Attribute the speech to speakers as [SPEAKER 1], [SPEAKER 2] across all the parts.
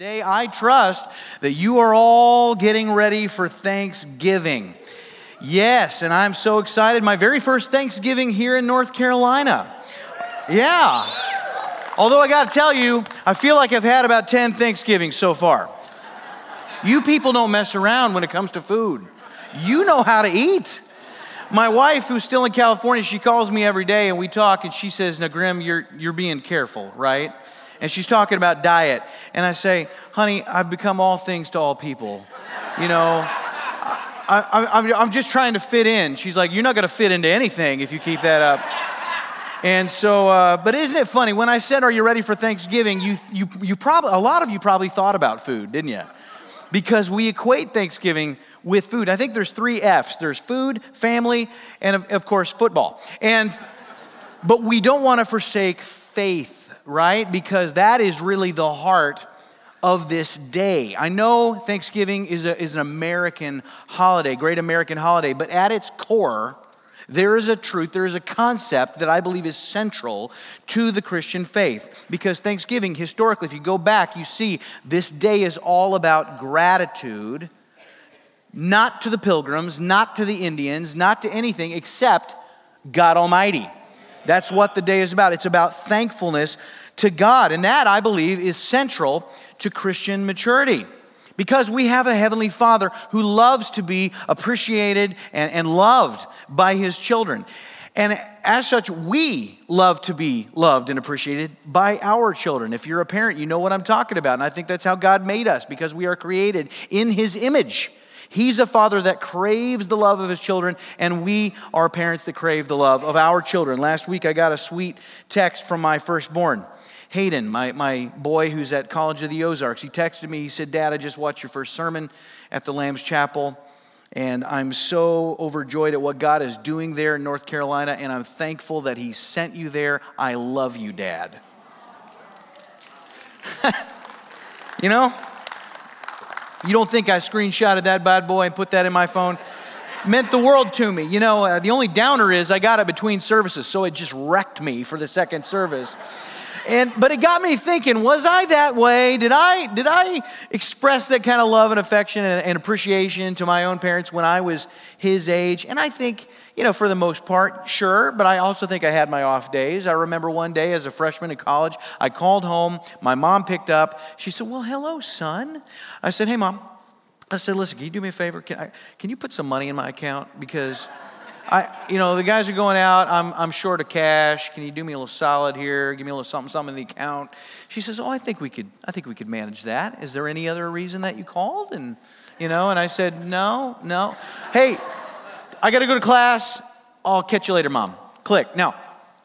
[SPEAKER 1] Today, I trust that you are all getting ready for Thanksgiving. Yes, and I'm so excited. My very first Thanksgiving here in North Carolina. Yeah. Although I got to tell you, I feel like I've had about 10 Thanksgivings so far. You people don't mess around when it comes to food. You know how to eat. My wife, who's still in California, she calls me every day and we talk, and she says, Now, Grim, you're, you're being careful, right? And she's talking about diet. And I say, honey, I've become all things to all people. You know, I, am just trying to fit in. She's like, you're not going to fit into anything if you keep that up. And so, uh, but isn't it funny? When I said, "Are you ready for Thanksgiving?" You, you, you probably, a lot of you probably thought about food, didn't you? Because we equate Thanksgiving with food. I think there's three F's: there's food, family, and of, of course football. And, but we don't want to forsake faith right? Because that is really the heart of this day. I know Thanksgiving is, a, is an American holiday, great American holiday, but at its core, there is a truth, there is a concept that I believe is central to the Christian faith. Because Thanksgiving, historically, if you go back, you see this day is all about gratitude, not to the pilgrims, not to the Indians, not to anything except God Almighty. That's what the day is about. It's about thankfulness to God. And that, I believe, is central to Christian maturity. Because we have a Heavenly Father who loves to be appreciated and, and loved by His children. And as such, we love to be loved and appreciated by our children. If you're a parent, you know what I'm talking about. And I think that's how God made us because we are created in His image. He's a father that craves the love of his children, and we are parents that crave the love of our children. Last week, I got a sweet text from my firstborn. Hayden, my, my boy who's at College of the Ozarks, he texted me. He said, Dad, I just watched your first sermon at the Lamb's Chapel, and I'm so overjoyed at what God is doing there in North Carolina, and I'm thankful that He sent you there. I love you, Dad. you know, you don't think I screenshotted that bad boy and put that in my phone? meant the world to me. You know, uh, the only downer is I got it between services, so it just wrecked me for the second service. And, but it got me thinking, was I that way? Did I, did I express that kind of love and affection and, and appreciation to my own parents when I was his age? And I think, you know, for the most part, sure, but I also think I had my off days. I remember one day as a freshman in college, I called home, my mom picked up. She said, Well, hello, son. I said, Hey, mom. I said, Listen, can you do me a favor? Can, I, can you put some money in my account? Because I, you know, the guys are going out. I'm, I'm short of cash. Can you do me a little solid here? Give me a little something, something in the account. She says, Oh, I think we could, I think we could manage that. Is there any other reason that you called? And, you know, and I said, No, no. Hey, I got to go to class. I'll catch you later, mom. Click. Now,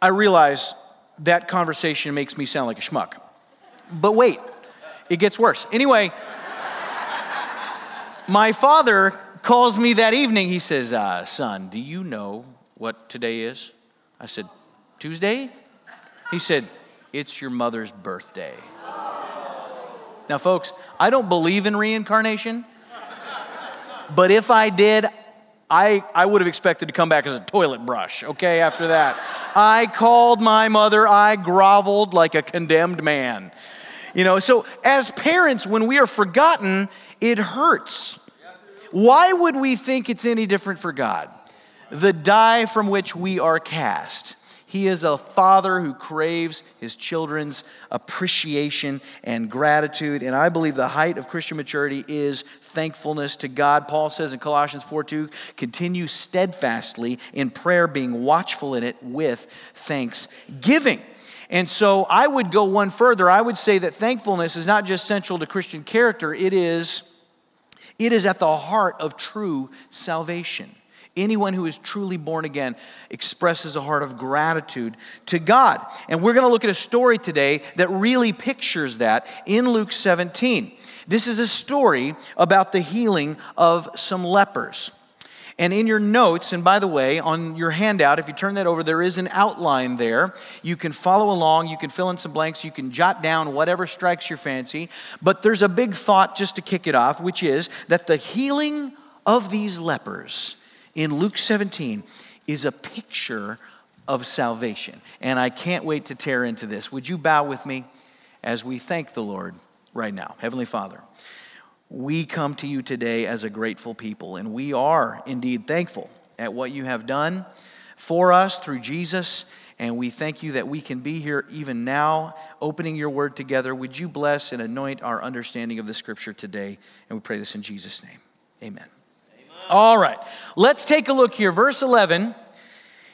[SPEAKER 1] I realize that conversation makes me sound like a schmuck. But wait, it gets worse. Anyway, my father calls me that evening. He says, uh, Son, do you know what today is? I said, Tuesday? He said, It's your mother's birthday. Now, folks, I don't believe in reincarnation, but if I did, I, I would have expected to come back as a toilet brush, okay, after that. I called my mother, I groveled like a condemned man. You know, so as parents, when we are forgotten, it hurts. Why would we think it's any different for God? The die from which we are cast. He is a father who craves his children's appreciation and gratitude. And I believe the height of Christian maturity is thankfulness to God. Paul says in Colossians 4 2, continue steadfastly in prayer, being watchful in it with thanksgiving. And so I would go one further. I would say that thankfulness is not just central to Christian character, it is it is at the heart of true salvation. Anyone who is truly born again expresses a heart of gratitude to God. And we're going to look at a story today that really pictures that in Luke 17. This is a story about the healing of some lepers. And in your notes, and by the way, on your handout, if you turn that over, there is an outline there. You can follow along, you can fill in some blanks, you can jot down whatever strikes your fancy. But there's a big thought just to kick it off, which is that the healing of these lepers in Luke 17 is a picture of salvation. And I can't wait to tear into this. Would you bow with me as we thank the Lord right now. Heavenly Father, we come to you today as a grateful people, and we are indeed thankful at what you have done for us through Jesus. And we thank you that we can be here even now, opening your word together. Would you bless and anoint our understanding of the scripture today? And we pray this in Jesus' name. Amen. Amen. All right, let's take a look here. Verse 11,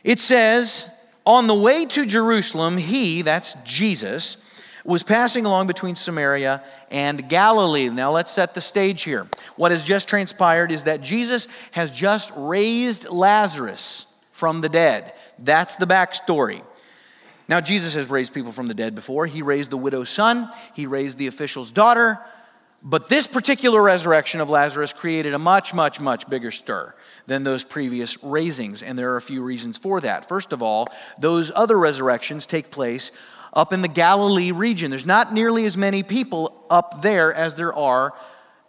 [SPEAKER 1] it says, On the way to Jerusalem, he, that's Jesus, was passing along between Samaria and Galilee. Now let's set the stage here. What has just transpired is that Jesus has just raised Lazarus from the dead. That's the backstory. Now, Jesus has raised people from the dead before. He raised the widow's son, he raised the official's daughter. But this particular resurrection of Lazarus created a much, much, much bigger stir than those previous raisings. And there are a few reasons for that. First of all, those other resurrections take place up in the Galilee region. There's not nearly as many people up there as there are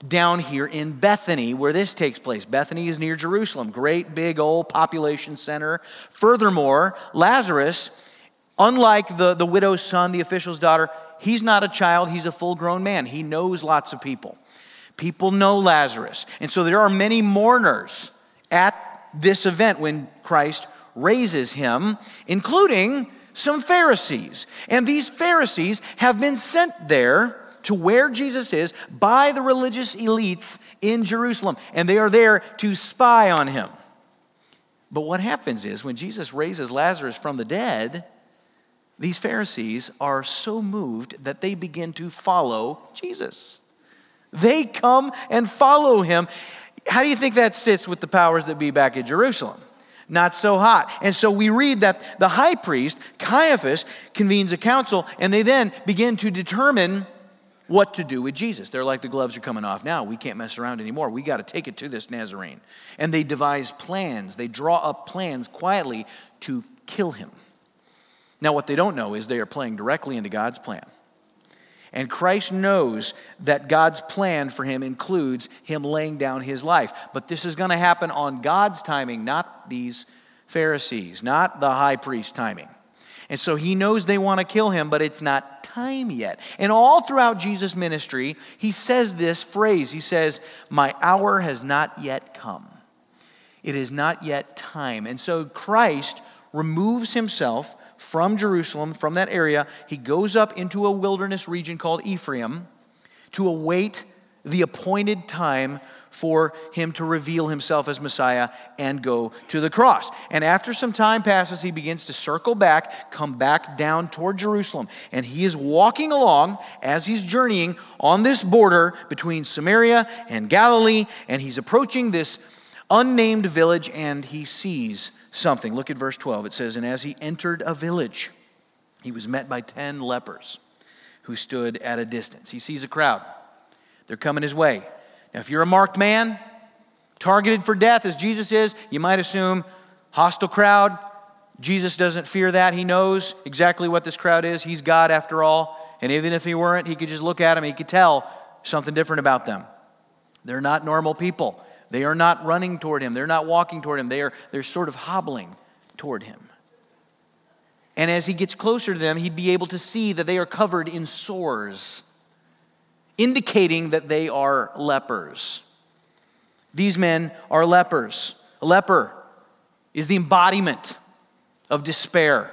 [SPEAKER 1] down here in Bethany, where this takes place. Bethany is near Jerusalem, great big old population center. Furthermore, Lazarus, unlike the, the widow's son, the official's daughter, he's not a child, he's a full grown man. He knows lots of people. People know Lazarus. And so there are many mourners at this event when Christ raises him, including some Pharisees. And these Pharisees have been sent there to where Jesus is by the religious elites in Jerusalem. And they are there to spy on him. But what happens is when Jesus raises Lazarus from the dead, these Pharisees are so moved that they begin to follow Jesus. They come and follow him. How do you think that sits with the powers that be back in Jerusalem? Not so hot. And so we read that the high priest, Caiaphas, convenes a council and they then begin to determine what to do with Jesus. They're like, the gloves are coming off now. We can't mess around anymore. We got to take it to this Nazarene. And they devise plans, they draw up plans quietly to kill him. Now, what they don't know is they are playing directly into God's plan. And Christ knows that God's plan for him includes him laying down his life. But this is going to happen on God's timing, not these Pharisees, not the high priest timing. And so he knows they want to kill him, but it's not time yet. And all throughout Jesus' ministry, he says this phrase He says, My hour has not yet come. It is not yet time. And so Christ removes himself from Jerusalem, from that area, he goes up into a wilderness region called Ephraim to await the appointed time for him to reveal himself as Messiah and go to the cross. And after some time passes, he begins to circle back, come back down toward Jerusalem. And he is walking along as he's journeying on this border between Samaria and Galilee. And he's approaching this unnamed village and he sees something. Look at verse 12. It says, And as he entered a village, he was met by 10 lepers who stood at a distance. He sees a crowd, they're coming his way. Now, if you're a marked man, targeted for death as Jesus is, you might assume hostile crowd. Jesus doesn't fear that. He knows exactly what this crowd is. He's God after all. And even if he weren't, he could just look at them, he could tell something different about them. They're not normal people. They are not running toward him. They're not walking toward him. They are, they're sort of hobbling toward him. And as he gets closer to them, he'd be able to see that they are covered in sores, indicating that they are lepers. These men are lepers. A leper is the embodiment of despair.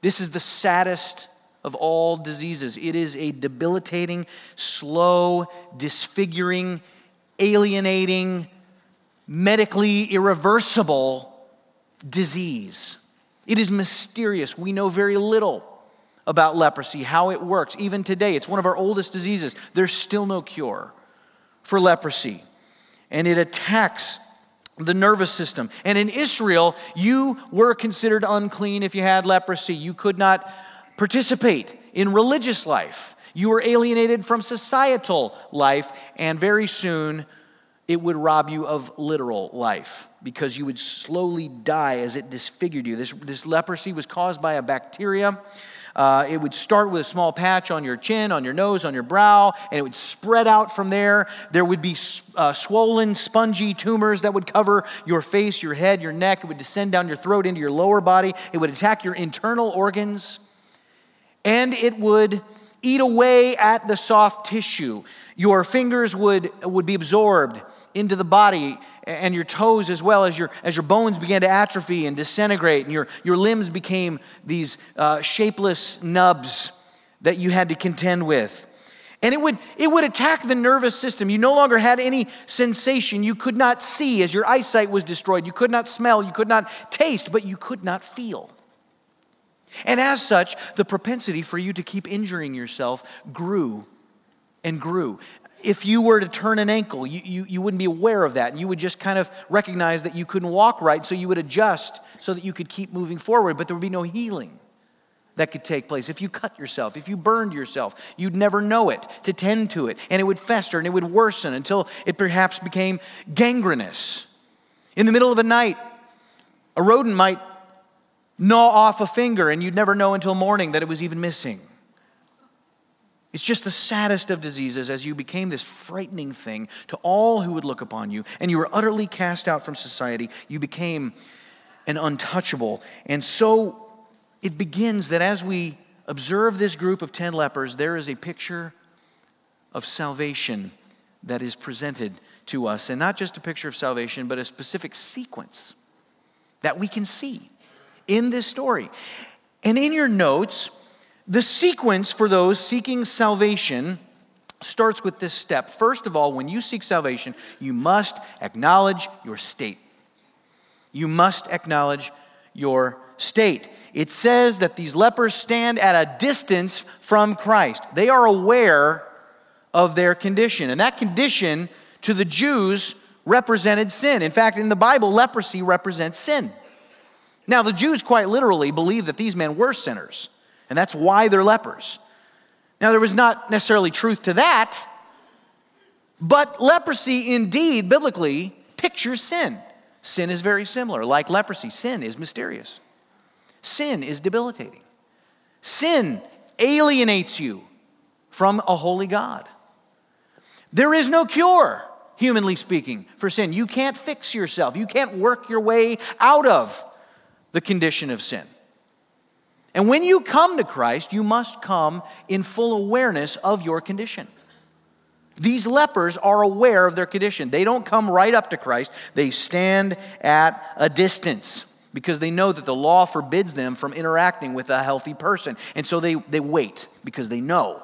[SPEAKER 1] This is the saddest of all diseases. It is a debilitating, slow, disfiguring, alienating, medically irreversible disease. It is mysterious. We know very little about leprosy, how it works. Even today, it's one of our oldest diseases. There's still no cure for leprosy. And it attacks the nervous system. And in Israel, you were considered unclean if you had leprosy. You could not participate in religious life. You were alienated from societal life, and very soon it would rob you of literal life because you would slowly die as it disfigured you. This, this leprosy was caused by a bacteria. Uh, it would start with a small patch on your chin, on your nose, on your brow, and it would spread out from there. There would be uh, swollen, spongy tumors that would cover your face, your head, your neck. It would descend down your throat into your lower body. It would attack your internal organs. And it would eat away at the soft tissue. Your fingers would, would be absorbed into the body and your toes as well as your, as your bones began to atrophy and disintegrate and your, your limbs became these uh, shapeless nubs that you had to contend with. And it would, it would attack the nervous system. You no longer had any sensation. You could not see as your eyesight was destroyed. You could not smell. You could not taste, but you could not feel. And as such, the propensity for you to keep injuring yourself grew and grew. If you were to turn an ankle, you, you, you wouldn't be aware of that. You would just kind of recognize that you couldn't walk right, so you would adjust so that you could keep moving forward, but there would be no healing that could take place. If you cut yourself, if you burned yourself, you'd never know it to tend to it, and it would fester and it would worsen until it perhaps became gangrenous. In the middle of the night, a rodent might gnaw off a finger, and you'd never know until morning that it was even missing. It's just the saddest of diseases as you became this frightening thing to all who would look upon you, and you were utterly cast out from society. You became an untouchable. And so it begins that as we observe this group of 10 lepers, there is a picture of salvation that is presented to us. And not just a picture of salvation, but a specific sequence that we can see in this story. And in your notes, the sequence for those seeking salvation starts with this step. First of all, when you seek salvation, you must acknowledge your state. You must acknowledge your state it says that these lepers stand at a distance from Christ. They are aware of their condition. And that condition to the Jews represented sin. In fact, in the Bible, leprosy represents sin. Now, the Jews quite literally believed that these men were sinners, and that's why they're lepers. Now, there was not necessarily truth to that, but leprosy indeed, biblically, pictures sin. Sin is very similar. Like leprosy, sin is mysterious. Sin is debilitating. Sin alienates you from a holy God. There is no cure, humanly speaking, for sin. You can't fix yourself, you can't work your way out of the condition of sin. And when you come to Christ, you must come in full awareness of your condition. These lepers are aware of their condition. They don't come right up to Christ, they stand at a distance because they know that the law forbids them from interacting with a healthy person. And so they, they wait because they know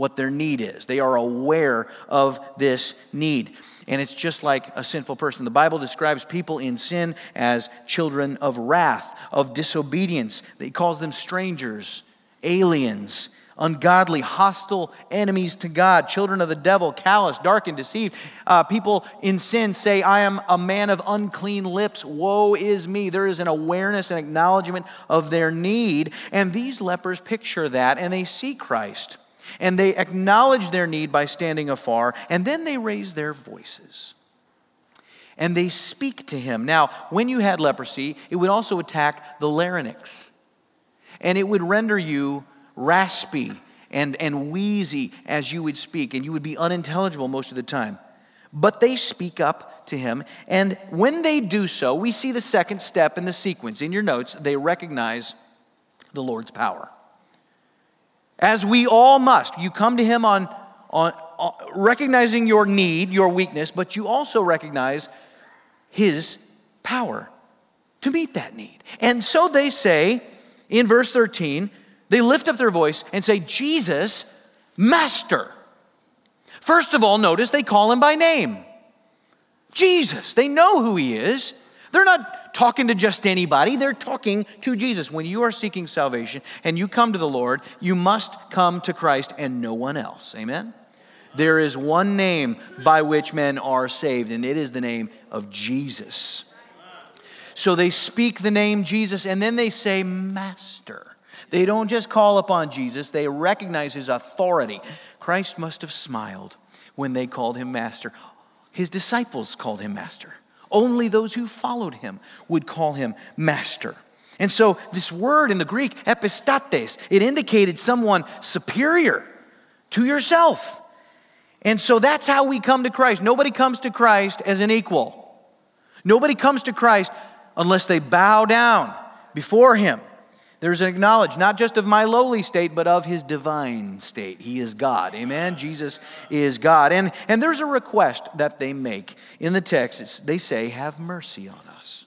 [SPEAKER 1] what their need is. They are aware of this need. And it's just like a sinful person. The Bible describes people in sin as children of wrath, of disobedience. He calls them strangers, aliens, ungodly, hostile enemies to God, children of the devil, callous, dark, and deceived. Uh, people in sin say, I am a man of unclean lips. Woe is me. There is an awareness and acknowledgement of their need. And these lepers picture that and they see Christ. And they acknowledge their need by standing afar. And then they raise their voices and they speak to him. Now, when you had leprosy, it would also attack the larynx, and it would render you raspy and, and wheezy as you would speak, and you would be unintelligible most of the time. But they speak up to him, and when they do so, we see the second step in the sequence. In your notes, they recognize the Lord's power. As we all must, you come to him on, on, on recognizing your need, your weakness, but you also recognize his power to meet that need. And so they say in verse 13, they lift up their voice and say, Jesus, Master. First of all, notice they call him by name Jesus. They know who he is. They're not talking to just anybody, they're talking to Jesus. When you are seeking salvation and you come to the Lord, you must come to Christ and no one else. Amen? There is one name by which men are saved, and it is the name of Jesus. So they speak the name Jesus and then they say, Master. They don't just call upon Jesus, they recognize his authority. Christ must have smiled when they called him master. His disciples called him master. Only those who followed him would call him master. And so, this word in the Greek, epistates, it indicated someone superior to yourself. And so, that's how we come to Christ. Nobody comes to Christ as an equal. Nobody comes to Christ unless they bow down before him There's an acknowledge not just of my lowly state, but of his divine state. He is God. Amen. Jesus is God. And, and there's a request that they make in the text. They say, Have mercy on us.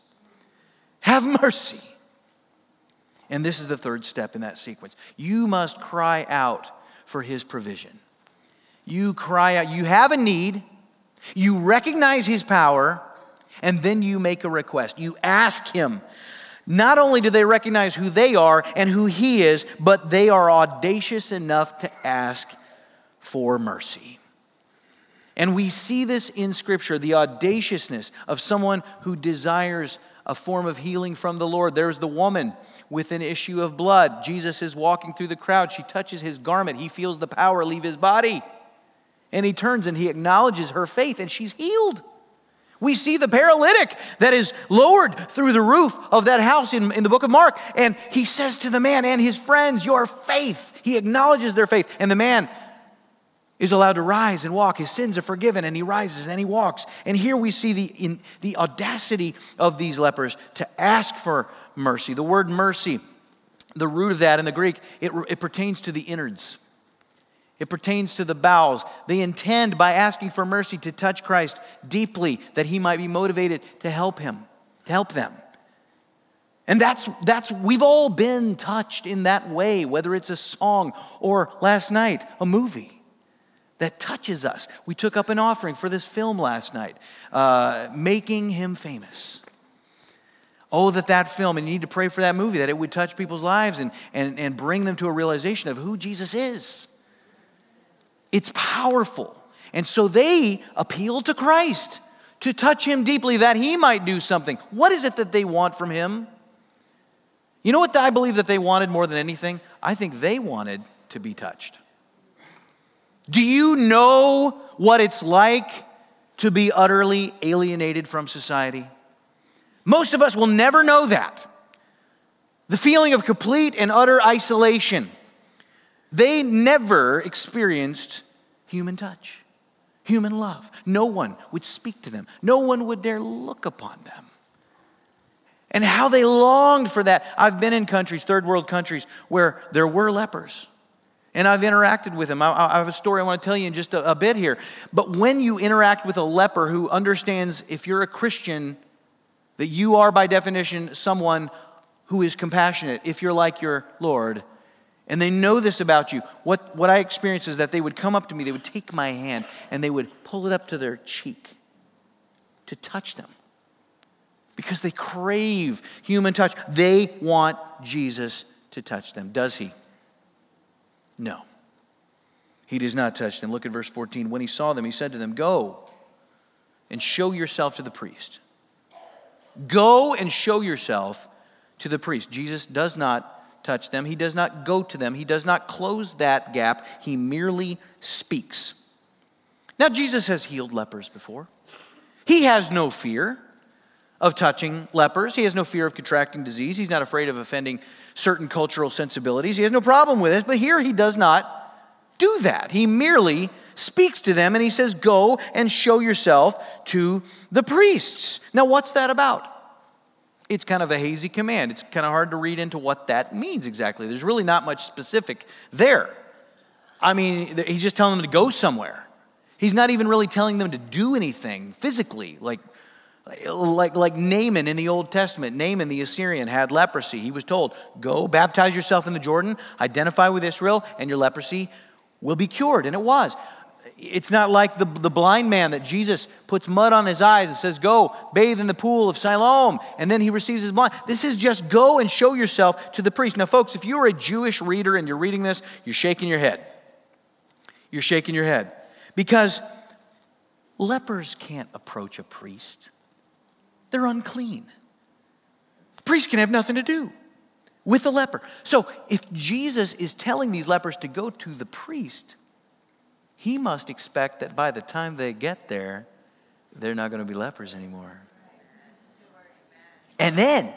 [SPEAKER 1] Have mercy. And this is the third step in that sequence. You must cry out for his provision. You cry out, you have a need, you recognize his power, and then you make a request. You ask him. Not only do they recognize who they are and who he is, but they are audacious enough to ask for mercy. And we see this in Scripture the audaciousness of someone who desires a form of healing from the Lord. There's the woman with an issue of blood. Jesus is walking through the crowd. She touches his garment. He feels the power leave his body. And he turns and he acknowledges her faith, and she's healed. We see the paralytic that is lowered through the roof of that house in, in the book of Mark. And he says to the man and his friends, Your faith. He acknowledges their faith. And the man is allowed to rise and walk. His sins are forgiven, and he rises and he walks. And here we see the, in, the audacity of these lepers to ask for mercy. The word mercy, the root of that in the Greek, it, it pertains to the innards. It pertains to the bowels. They intend, by asking for mercy, to touch Christ deeply, that he might be motivated to help him, to help them. And that's, that's, we've all been touched in that way, whether it's a song or last night, a movie that touches us. We took up an offering for this film last night, uh, Making Him Famous. Oh, that that film, and you need to pray for that movie, that it would touch people's lives and, and, and bring them to a realization of who Jesus is. It's powerful. And so they appeal to Christ to touch him deeply that he might do something. What is it that they want from him? You know what I believe that they wanted more than anything? I think they wanted to be touched. Do you know what it's like to be utterly alienated from society? Most of us will never know that. The feeling of complete and utter isolation. They never experienced human touch, human love. No one would speak to them, no one would dare look upon them. And how they longed for that. I've been in countries, third world countries, where there were lepers. And I've interacted with them. I, I have a story I want to tell you in just a, a bit here. But when you interact with a leper who understands if you're a Christian, that you are, by definition, someone who is compassionate if you're like your Lord. And they know this about you. What, what I experienced is that they would come up to me, they would take my hand, and they would pull it up to their cheek to touch them because they crave human touch. They want Jesus to touch them. Does he? No. He does not touch them. Look at verse 14. When he saw them, he said to them, Go and show yourself to the priest. Go and show yourself to the priest. Jesus does not touch them, he does not go to them, he does not close that gap, he merely speaks. Now, Jesus has healed lepers before. He has no fear of touching lepers. He has no fear of contracting disease. He's not afraid of offending certain cultural sensibilities. He has no problem with it. But here he does not do that. He merely speaks to them and he says, Go and show yourself to the priests. Now, what's that about? It's kind of a hazy command. It's kind of hard to read into what that means exactly. There's really not much specific there. I mean, he's just telling them to go somewhere. He's not even really telling them to do anything physically, like, like, like Naaman in the Old Testament. Naaman the Assyrian had leprosy. He was told, Go, baptize yourself in the Jordan, identify with Israel, and your leprosy will be cured. And it was. It's not like the, the blind man that Jesus puts mud on his eyes and says, Go, bathe in the pool of Siloam, and then he receives his blind. This is just go and show yourself to the priest. Now, folks, if you're a Jewish reader and you're reading this, you're shaking your head. You're shaking your head. Because lepers can't approach a priest, they're unclean. The priest can have nothing to do with the leper. So, if Jesus is telling these lepers to go to the priest, he must expect that by the time they get there, they're not going to be lepers anymore. And then,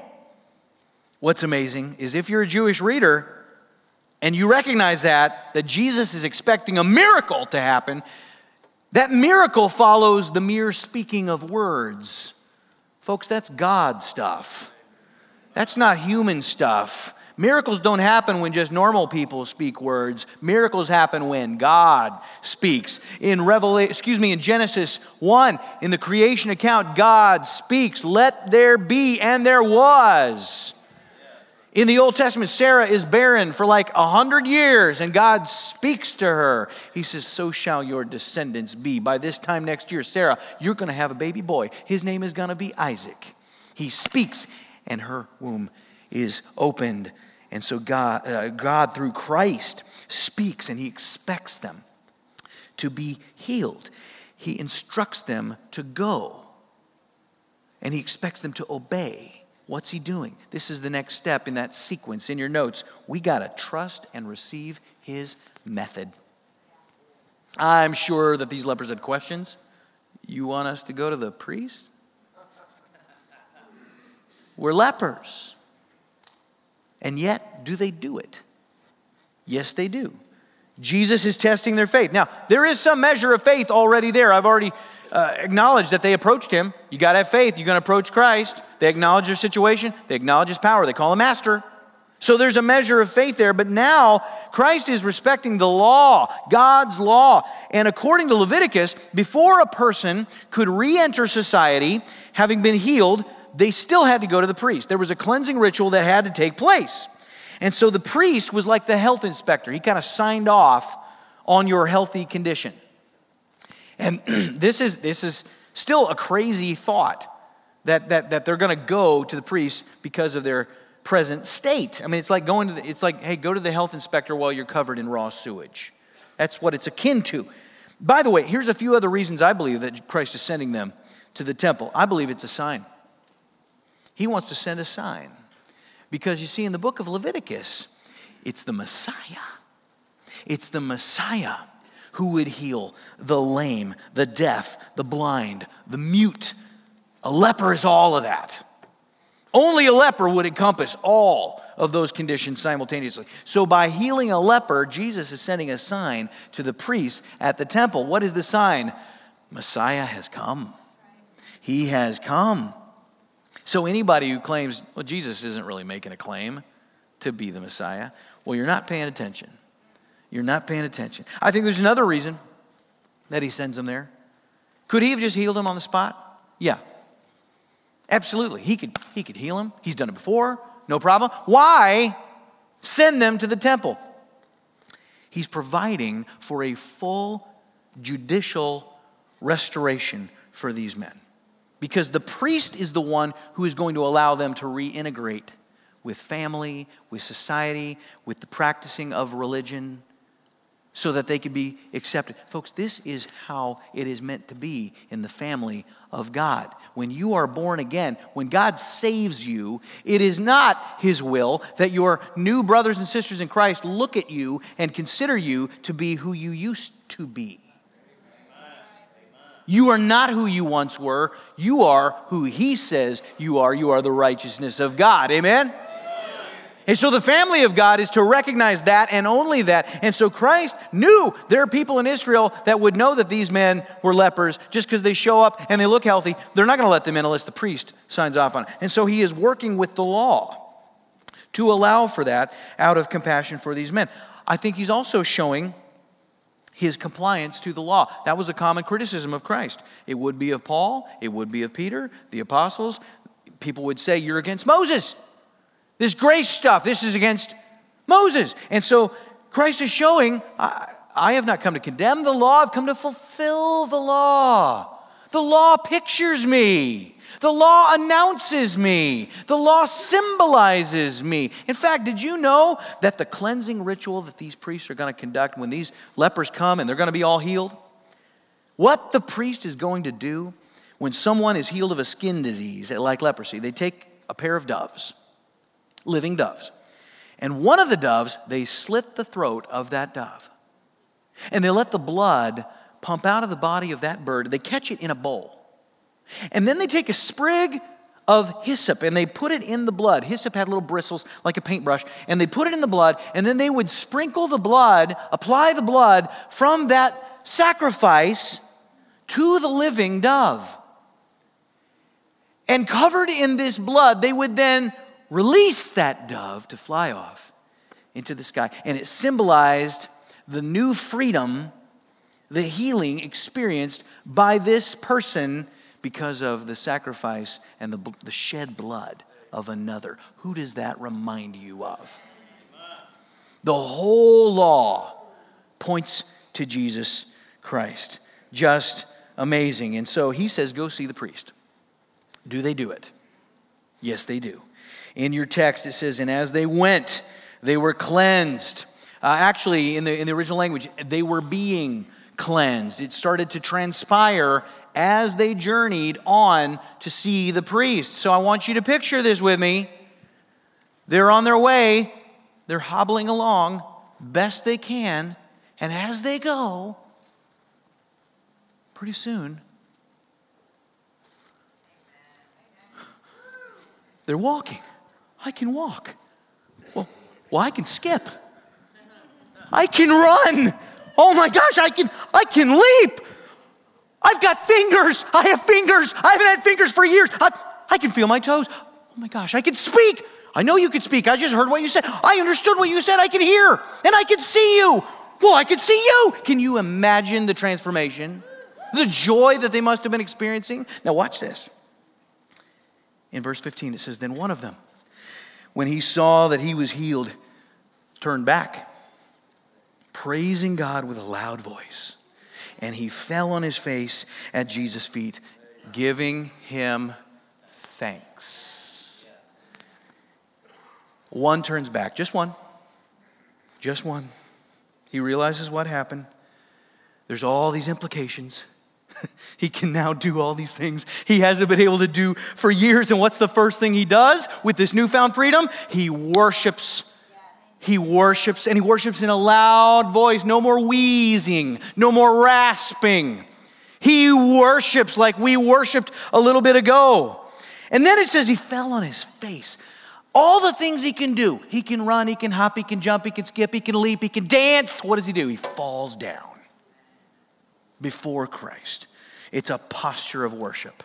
[SPEAKER 1] what's amazing is if you're a Jewish reader and you recognize that, that Jesus is expecting a miracle to happen, that miracle follows the mere speaking of words. Folks, that's God stuff. That's not human stuff. Miracles don't happen when just normal people speak words. Miracles happen when God speaks. In Revelation, excuse me, in Genesis 1, in the creation account, God speaks, "Let there be," and there was. In the Old Testament, Sarah is barren for like a hundred years, and God speaks to her. He says, So shall your descendants be. By this time next year, Sarah, you're going to have a baby boy. His name is going to be Isaac. He speaks, and her womb is opened. And so God, uh, God, through Christ, speaks and He expects them to be healed. He instructs them to go, and He expects them to obey. What's He doing? This is the next step in that sequence in your notes. We got to trust and receive His method. I'm sure that these lepers had questions. You want us to go to the priest? We're lepers. And yet, do they do it? Yes, they do. Jesus is testing their faith. Now, there is some measure of faith already there. I've already uh, acknowledged that they approached him. You got to have faith. You're going to approach Christ. They acknowledge their situation, they acknowledge his power. They call him master. So there's a measure of faith there, but now Christ is respecting the law, God's law. And according to Leviticus, before a person could re enter society, having been healed, they still had to go to the priest. There was a cleansing ritual that had to take place. And so the priest was like the health inspector. He kind of signed off on your healthy condition. And this is, this is still a crazy thought that, that, that they're going to go to the priest because of their present state. I mean, it's like going to the, it's like, hey, go to the health inspector while you're covered in raw sewage. That's what it's akin to. By the way, here's a few other reasons I believe that Christ is sending them to the temple. I believe it's a sign. He wants to send a sign. Because you see, in the book of Leviticus, it's the Messiah. It's the Messiah who would heal the lame, the deaf, the blind, the mute. A leper is all of that. Only a leper would encompass all of those conditions simultaneously. So, by healing a leper, Jesus is sending a sign to the priests at the temple. What is the sign? Messiah has come. He has come. So, anybody who claims, well, Jesus isn't really making a claim to be the Messiah, well, you're not paying attention. You're not paying attention. I think there's another reason that he sends them there. Could he have just healed him on the spot? Yeah. Absolutely. He could, he could heal him. He's done it before, no problem. Why send them to the temple? He's providing for a full judicial restoration for these men because the priest is the one who is going to allow them to reintegrate with family, with society, with the practicing of religion, so that they can be accepted. Folks, this is how it is meant to be in the family of God. When you are born again, when God saves you, it is not His will that your new brothers and sisters in Christ look at you and consider you to be who you used to be. You are not who you once were. You are who He says you are. You are the righteousness of God. Amen? And so the family of God is to recognize that and only that. And so Christ knew there are people in Israel that would know that these men were lepers just because they show up and they look healthy. They're not going to let them in unless the priest signs off on it. And so he is working with the law to allow for that out of compassion for these men. I think he's also showing his compliance to the law. That was a common criticism of Christ. It would be of Paul, it would be of Peter, the apostles. People would say, You're against Moses. This grace stuff, this is against Moses. And so Christ is showing, I, I have not come to condemn the law, I've come to fulfill the law. The law pictures me. The law announces me. The law symbolizes me. In fact, did you know that the cleansing ritual that these priests are going to conduct when these lepers come and they're going to be all healed? What the priest is going to do when someone is healed of a skin disease like leprosy, they take a pair of doves, living doves, and one of the doves, they slit the throat of that dove. And they let the blood pump out of the body of that bird. They catch it in a bowl. And then they take a sprig of hyssop and they put it in the blood. Hyssop had little bristles like a paintbrush, and they put it in the blood, and then they would sprinkle the blood, apply the blood from that sacrifice to the living dove. And covered in this blood, they would then released that dove to fly off into the sky. And it symbolized the new freedom, the healing experienced by this person because of the sacrifice and the, the shed blood of another. Who does that remind you of? The whole law points to Jesus Christ. Just amazing. And so he says, Go see the priest. Do they do it? Yes, they do. In your text, it says, And as they went, they were cleansed. Uh, actually, in the, in the original language, they were being cleansed. It started to transpire as they journeyed on to see the priest. So I want you to picture this with me. They're on their way, they're hobbling along best they can, and as they go, pretty soon, they're walking. I can walk. Well, well, I can skip. I can run. Oh my gosh, I can I can leap. I've got fingers. I have fingers. I haven't had fingers for years. I, I can feel my toes. Oh my gosh, I can speak. I know you can speak. I just heard what you said. I understood what you said. I can hear and I can see you. Well, I can see you. Can you imagine the transformation? The joy that they must have been experiencing? Now, watch this. In verse 15, it says, Then one of them, when he saw that he was healed, turned back, praising God with a loud voice. And he fell on his face at Jesus' feet, giving him thanks. One turns back, just one, just one. He realizes what happened. There's all these implications. he can now do all these things he hasn't been able to do for years. And what's the first thing he does with this newfound freedom? He worships. He worships, and he worships in a loud voice. No more wheezing, no more rasping. He worships like we worshiped a little bit ago. And then it says he fell on his face. All the things he can do he can run, he can hop, he can jump, he can skip, he can leap, he can dance. What does he do? He falls down before Christ. It's a posture of worship.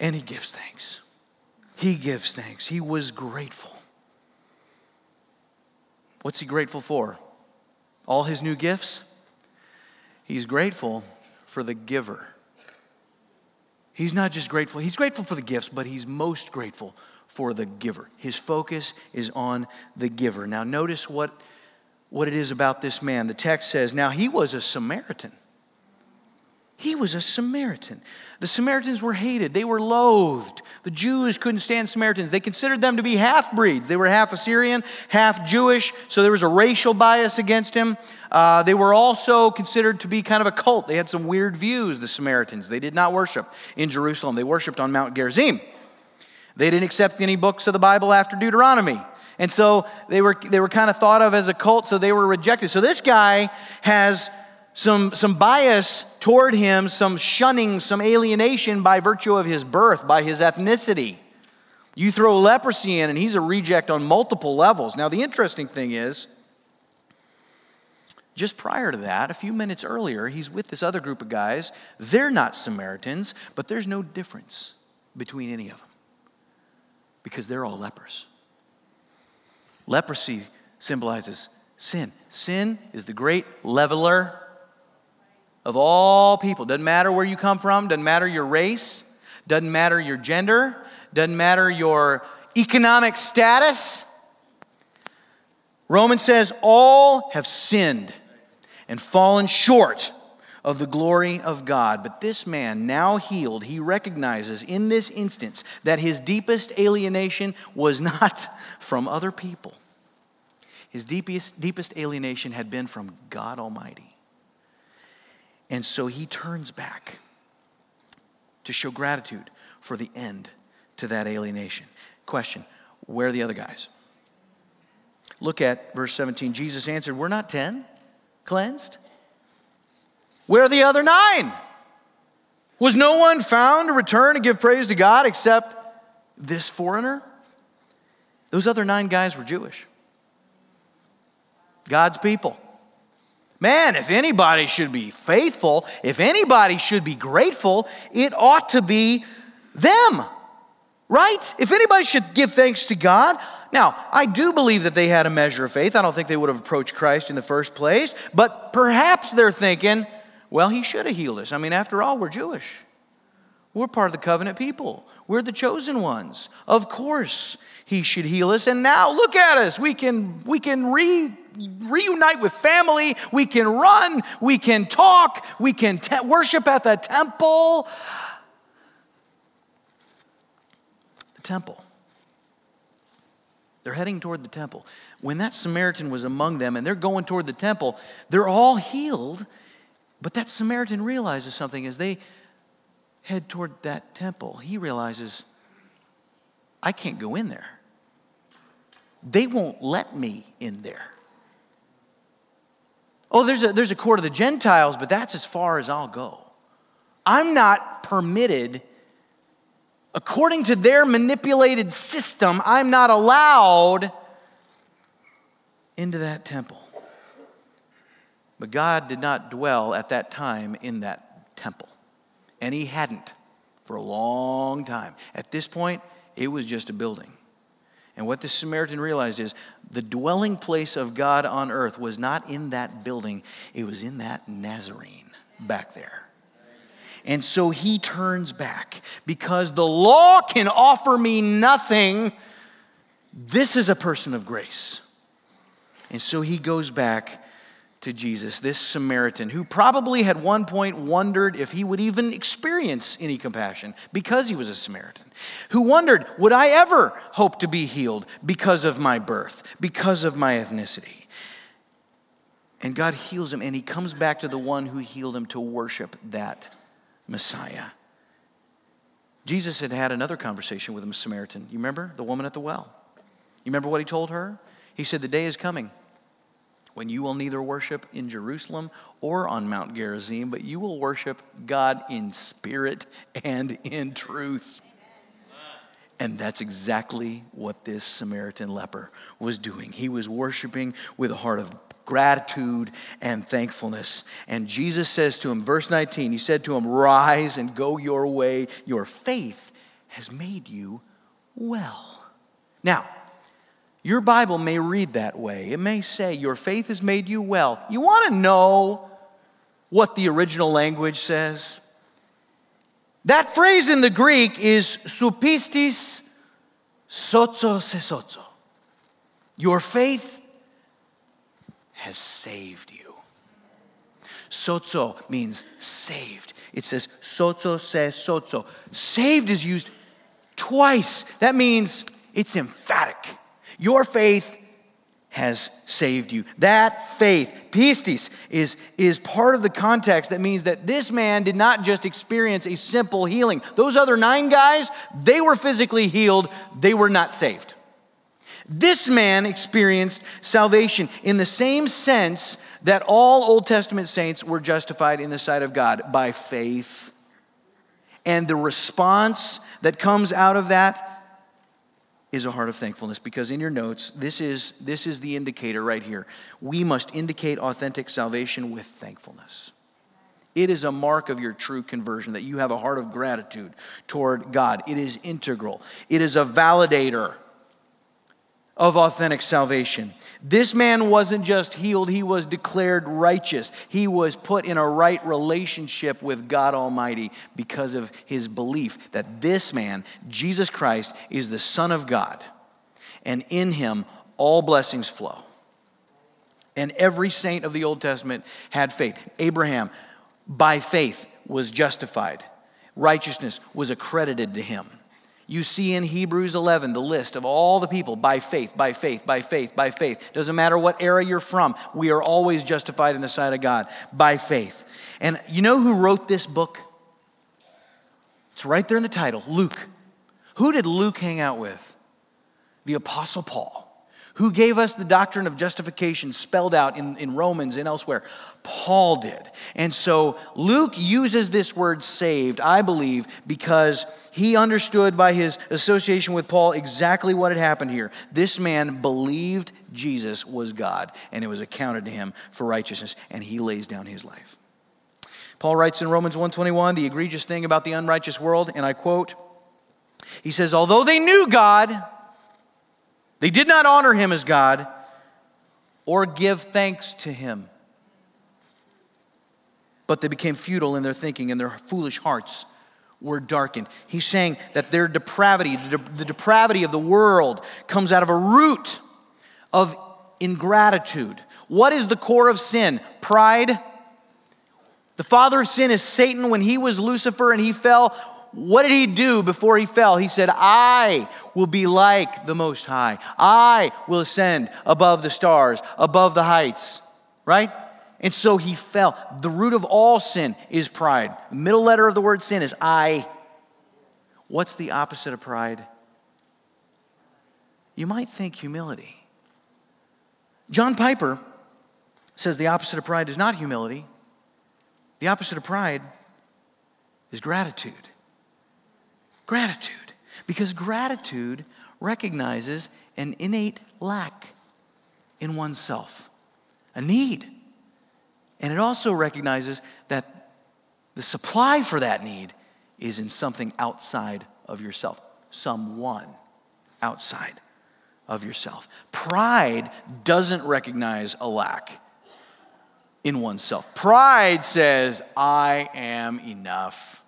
[SPEAKER 1] And he gives thanks. He gives thanks. He was grateful. What's he grateful for? All his new gifts? He's grateful for the giver. He's not just grateful, he's grateful for the gifts, but he's most grateful for the giver. His focus is on the giver. Now, notice what, what it is about this man. The text says, Now he was a Samaritan. He was a Samaritan. The Samaritans were hated, they were loathed. The Jews couldn't stand Samaritans. They considered them to be half breeds. They were half Assyrian, half Jewish, so there was a racial bias against him. Uh, they were also considered to be kind of a cult. They had some weird views, the Samaritans. They did not worship in Jerusalem, they worshiped on Mount Gerizim. They didn't accept any books of the Bible after Deuteronomy. And so they were, they were kind of thought of as a cult, so they were rejected. So this guy has some, some bias toward him, some shunning, some alienation by virtue of his birth, by his ethnicity. You throw leprosy in, and he's a reject on multiple levels. Now, the interesting thing is, just prior to that, a few minutes earlier, he's with this other group of guys. They're not Samaritans, but there's no difference between any of them because they're all lepers. Leprosy symbolizes sin. Sin is the great leveler of all people. Doesn't matter where you come from, doesn't matter your race, doesn't matter your gender, doesn't matter your economic status. Romans says, All have sinned and fallen short of the glory of God. But this man, now healed, he recognizes in this instance that his deepest alienation was not from other people. His deepest, deepest alienation had been from God Almighty. And so he turns back to show gratitude for the end to that alienation. Question Where are the other guys? Look at verse 17. Jesus answered, We're not 10 cleansed. Where are the other nine? Was no one found to return and give praise to God except this foreigner? Those other nine guys were Jewish. God's people. Man, if anybody should be faithful, if anybody should be grateful, it ought to be them. Right? If anybody should give thanks to God, now, I do believe that they had a measure of faith. I don't think they would have approached Christ in the first place, but perhaps they're thinking, well, he should have healed us. I mean, after all, we're Jewish. We're part of the covenant people. We're the chosen ones. Of course, he should heal us. And now look at us. We can we can re, reunite with family. We can run. We can talk. We can te- worship at the temple. The temple. They're heading toward the temple. When that Samaritan was among them and they're going toward the temple, they're all healed. But that Samaritan realizes something as they head toward that temple. He realizes, I can't go in there. They won't let me in there. Oh, there's a, there's a court of the Gentiles, but that's as far as I'll go. I'm not permitted according to their manipulated system, I'm not allowed into that temple. But God did not dwell at that time in that temple. And He hadn't for a long time. At this point, it was just a building. And what the Samaritan realized is the dwelling place of God on earth was not in that building, it was in that Nazarene back there. And so he turns back because the law can offer me nothing. This is a person of grace. And so he goes back to Jesus, this Samaritan, who probably had one point wondered if he would even experience any compassion because he was a Samaritan, who wondered, would I ever hope to be healed because of my birth, because of my ethnicity? And God heals him, and he comes back to the one who healed him to worship that Messiah. Jesus had had another conversation with a Samaritan. You remember? The woman at the well. You remember what he told her? He said, The day is coming when you will neither worship in Jerusalem or on Mount Gerizim, but you will worship God in spirit and in truth. And that's exactly what this Samaritan leper was doing. He was worshiping with a heart of gratitude and thankfulness. And Jesus says to him, verse 19, he said to him, Rise and go your way. Your faith has made you well. Now, your Bible may read that way. It may say, Your faith has made you well. You want to know what the original language says? That phrase in the Greek is supistis sozo sesozo. Your faith has saved you. Sozo means saved. It says sozo se sozo. Saved is used twice. That means it's emphatic. Your faith has saved you. That faith, pistis, is, is part of the context that means that this man did not just experience a simple healing. Those other nine guys, they were physically healed, they were not saved. This man experienced salvation in the same sense that all Old Testament saints were justified in the sight of God by faith. And the response that comes out of that is a heart of thankfulness because in your notes this is this is the indicator right here. We must indicate authentic salvation with thankfulness. It is a mark of your true conversion that you have a heart of gratitude toward god. It is integral. It is a validator of authentic salvation. This man wasn't just healed, he was declared righteous. He was put in a right relationship with God Almighty because of his belief that this man, Jesus Christ, is the Son of God. And in him, all blessings flow. And every saint of the Old Testament had faith. Abraham, by faith, was justified, righteousness was accredited to him. You see in Hebrews 11 the list of all the people by faith, by faith, by faith, by faith. Doesn't matter what era you're from, we are always justified in the sight of God by faith. And you know who wrote this book? It's right there in the title Luke. Who did Luke hang out with? The Apostle Paul who gave us the doctrine of justification spelled out in, in Romans and elsewhere? Paul did. And so Luke uses this word saved, I believe, because he understood by his association with Paul exactly what had happened here. This man believed Jesus was God, and it was accounted to him for righteousness, and he lays down his life. Paul writes in Romans 1:21 the egregious thing about the unrighteous world, and I quote, He says, although they knew God, they did not honor him as God or give thanks to him. But they became futile in their thinking, and their foolish hearts were darkened. He's saying that their depravity, the, the depravity of the world, comes out of a root of ingratitude. What is the core of sin? Pride. The father of sin is Satan. When he was Lucifer and he fell, what did he do before he fell? He said, I will be like the Most High. I will ascend above the stars, above the heights, right? And so he fell. The root of all sin is pride. The middle letter of the word sin is I. What's the opposite of pride? You might think humility. John Piper says the opposite of pride is not humility, the opposite of pride is gratitude. Gratitude. Because gratitude recognizes an innate lack in oneself, a need. And it also recognizes that the supply for that need is in something outside of yourself, someone outside of yourself. Pride doesn't recognize a lack in oneself. Pride says, I am enough.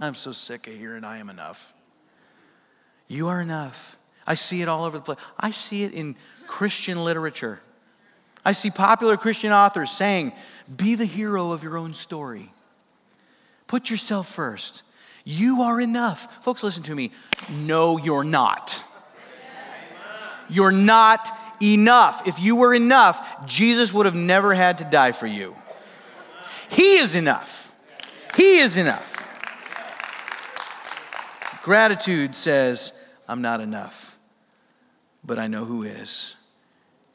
[SPEAKER 1] I'm so sick of hearing I am enough. You are enough. I see it all over the place. I see it in Christian literature. I see popular Christian authors saying, be the hero of your own story. Put yourself first. You are enough. Folks, listen to me. No, you're not. You're not enough. If you were enough, Jesus would have never had to die for you. He is enough. He is enough. Gratitude says, I'm not enough, but I know who is.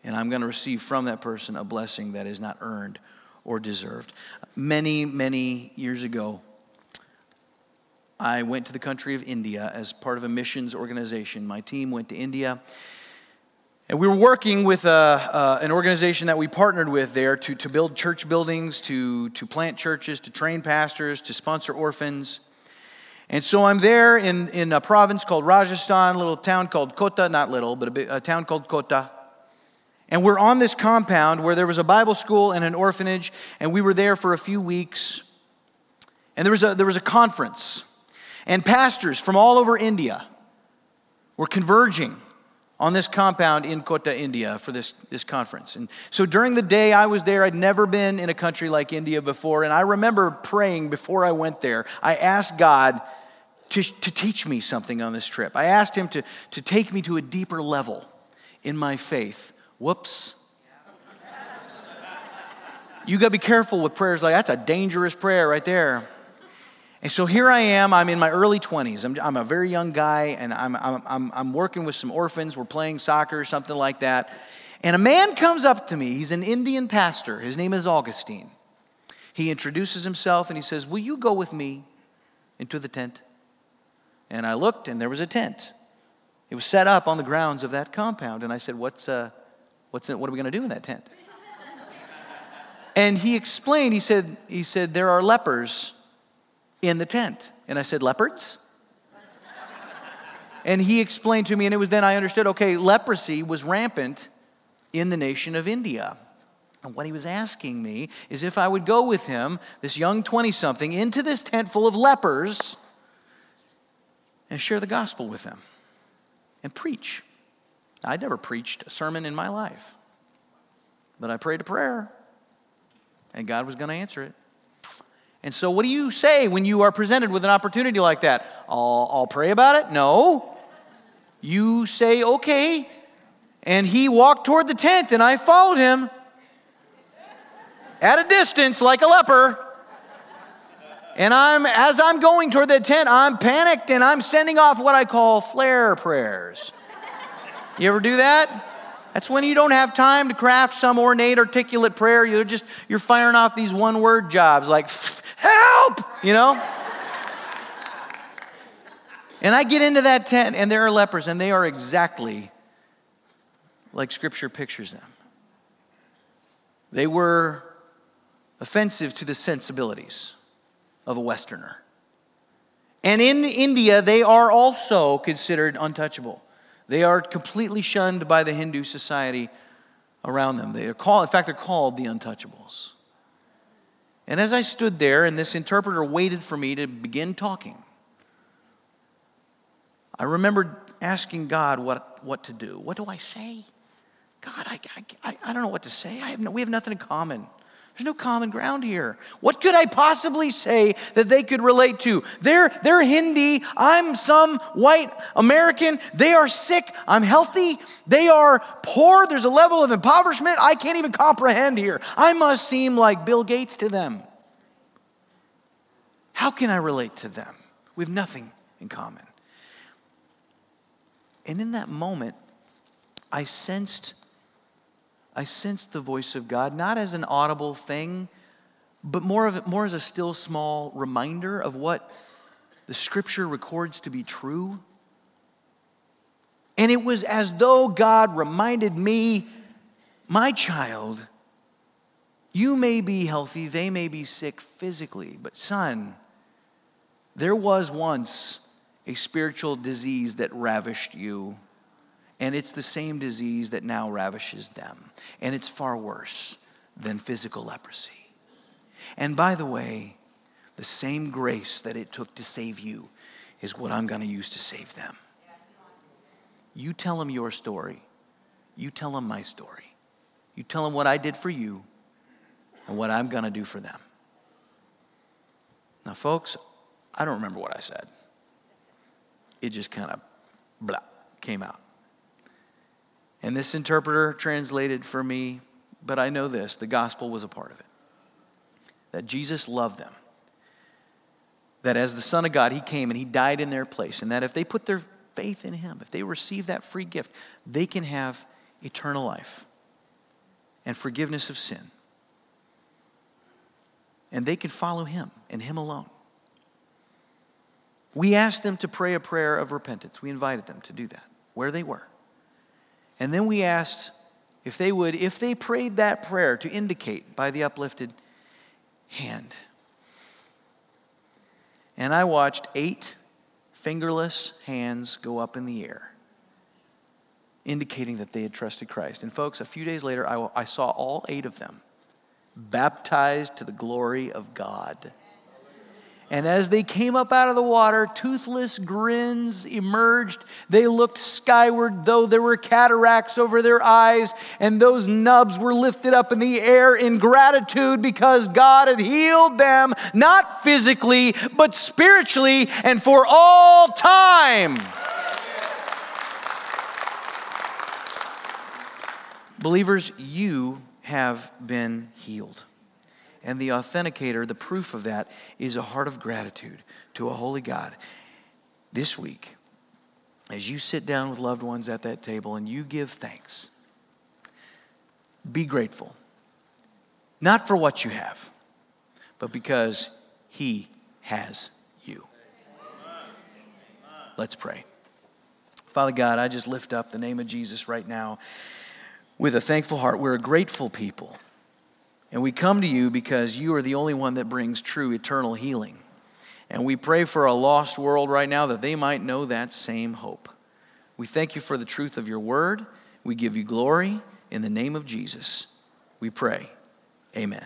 [SPEAKER 1] And I'm going to receive from that person a blessing that is not earned or deserved. Many, many years ago, I went to the country of India as part of a missions organization. My team went to India. And we were working with a, uh, an organization that we partnered with there to, to build church buildings, to, to plant churches, to train pastors, to sponsor orphans. And so I'm there in, in a province called Rajasthan, a little town called Kota, not little, but a, a town called Kota. And we're on this compound where there was a Bible school and an orphanage, and we were there for a few weeks. And there was a, there was a conference, and pastors from all over India were converging on this compound in Kota, India for this, this conference. And so during the day I was there, I'd never been in a country like India before. And I remember praying before I went there. I asked God, to, to teach me something on this trip. I asked him to, to take me to a deeper level in my faith. Whoops. You got to be careful with prayers like that's a dangerous prayer right there. And so here I am, I'm in my early 20s. I'm, I'm a very young guy, and I'm, I'm, I'm working with some orphans. We're playing soccer or something like that. And a man comes up to me. He's an Indian pastor. His name is Augustine. He introduces himself and he says, Will you go with me into the tent? And I looked, and there was a tent. It was set up on the grounds of that compound. And I said, What's, uh, what's it, What are we going to do in that tent? and he explained, he said, he said, There are lepers in the tent. And I said, Leopards? and he explained to me, and it was then I understood okay, leprosy was rampant in the nation of India. And what he was asking me is if I would go with him, this young 20 something, into this tent full of lepers and share the gospel with them and preach. I'd never preached a sermon in my life, but I prayed a prayer and God was going to answer it. And so, what do you say when you are presented with an opportunity like that? I'll, I'll pray about it? No. You say, okay. And he walked toward the tent, and I followed him at a distance like a leper. And I'm, as I'm going toward the tent, I'm panicked and I'm sending off what I call flare prayers. You ever do that? That's when you don't have time to craft some ornate, articulate prayer. You're just, you're firing off these one word jobs like, help, you know? and I get into that tent and there are lepers and they are exactly like Scripture pictures them. They were offensive to the sensibilities of a Westerner. And in India, they are also considered untouchable. They are completely shunned by the Hindu society around them. They are called, in fact, they're called the untouchables. And as I stood there and this interpreter waited for me to begin talking, I remembered asking God what, what to do. What do I say? God, I, I, I don't know what to say. I have no, we have nothing in common. There's no common ground here. What could I possibly say that they could relate to? They're, they're Hindi. I'm some white American. They are sick. I'm healthy. They are poor. There's a level of impoverishment I can't even comprehend here. I must seem like Bill Gates to them. How can I relate to them? We have nothing in common. And in that moment, I sensed I sensed the voice of God, not as an audible thing, but more, of, more as a still small reminder of what the scripture records to be true. And it was as though God reminded me, my child, you may be healthy, they may be sick physically, but son, there was once a spiritual disease that ravished you. And it's the same disease that now ravishes them. And it's far worse than physical leprosy. And by the way, the same grace that it took to save you is what I'm going to use to save them. You tell them your story. You tell them my story. You tell them what I did for you and what I'm going to do for them. Now, folks, I don't remember what I said. It just kind of blah came out. And this interpreter translated for me, but I know this the gospel was a part of it. That Jesus loved them. That as the Son of God, He came and He died in their place. And that if they put their faith in Him, if they receive that free gift, they can have eternal life and forgiveness of sin. And they can follow Him and Him alone. We asked them to pray a prayer of repentance. We invited them to do that where they were. And then we asked if they would, if they prayed that prayer, to indicate by the uplifted hand. And I watched eight fingerless hands go up in the air, indicating that they had trusted Christ. And folks, a few days later, I, I saw all eight of them baptized to the glory of God. And as they came up out of the water, toothless grins emerged. They looked skyward, though there were cataracts over their eyes, and those nubs were lifted up in the air in gratitude because God had healed them, not physically, but spiritually and for all time. Believers, you have been healed. And the authenticator, the proof of that, is a heart of gratitude to a holy God. This week, as you sit down with loved ones at that table and you give thanks, be grateful. Not for what you have, but because He has you. Let's pray. Father God, I just lift up the name of Jesus right now with a thankful heart. We're a grateful people. And we come to you because you are the only one that brings true eternal healing. And we pray for a lost world right now that they might know that same hope. We thank you for the truth of your word. We give you glory in the name of Jesus. We pray. Amen.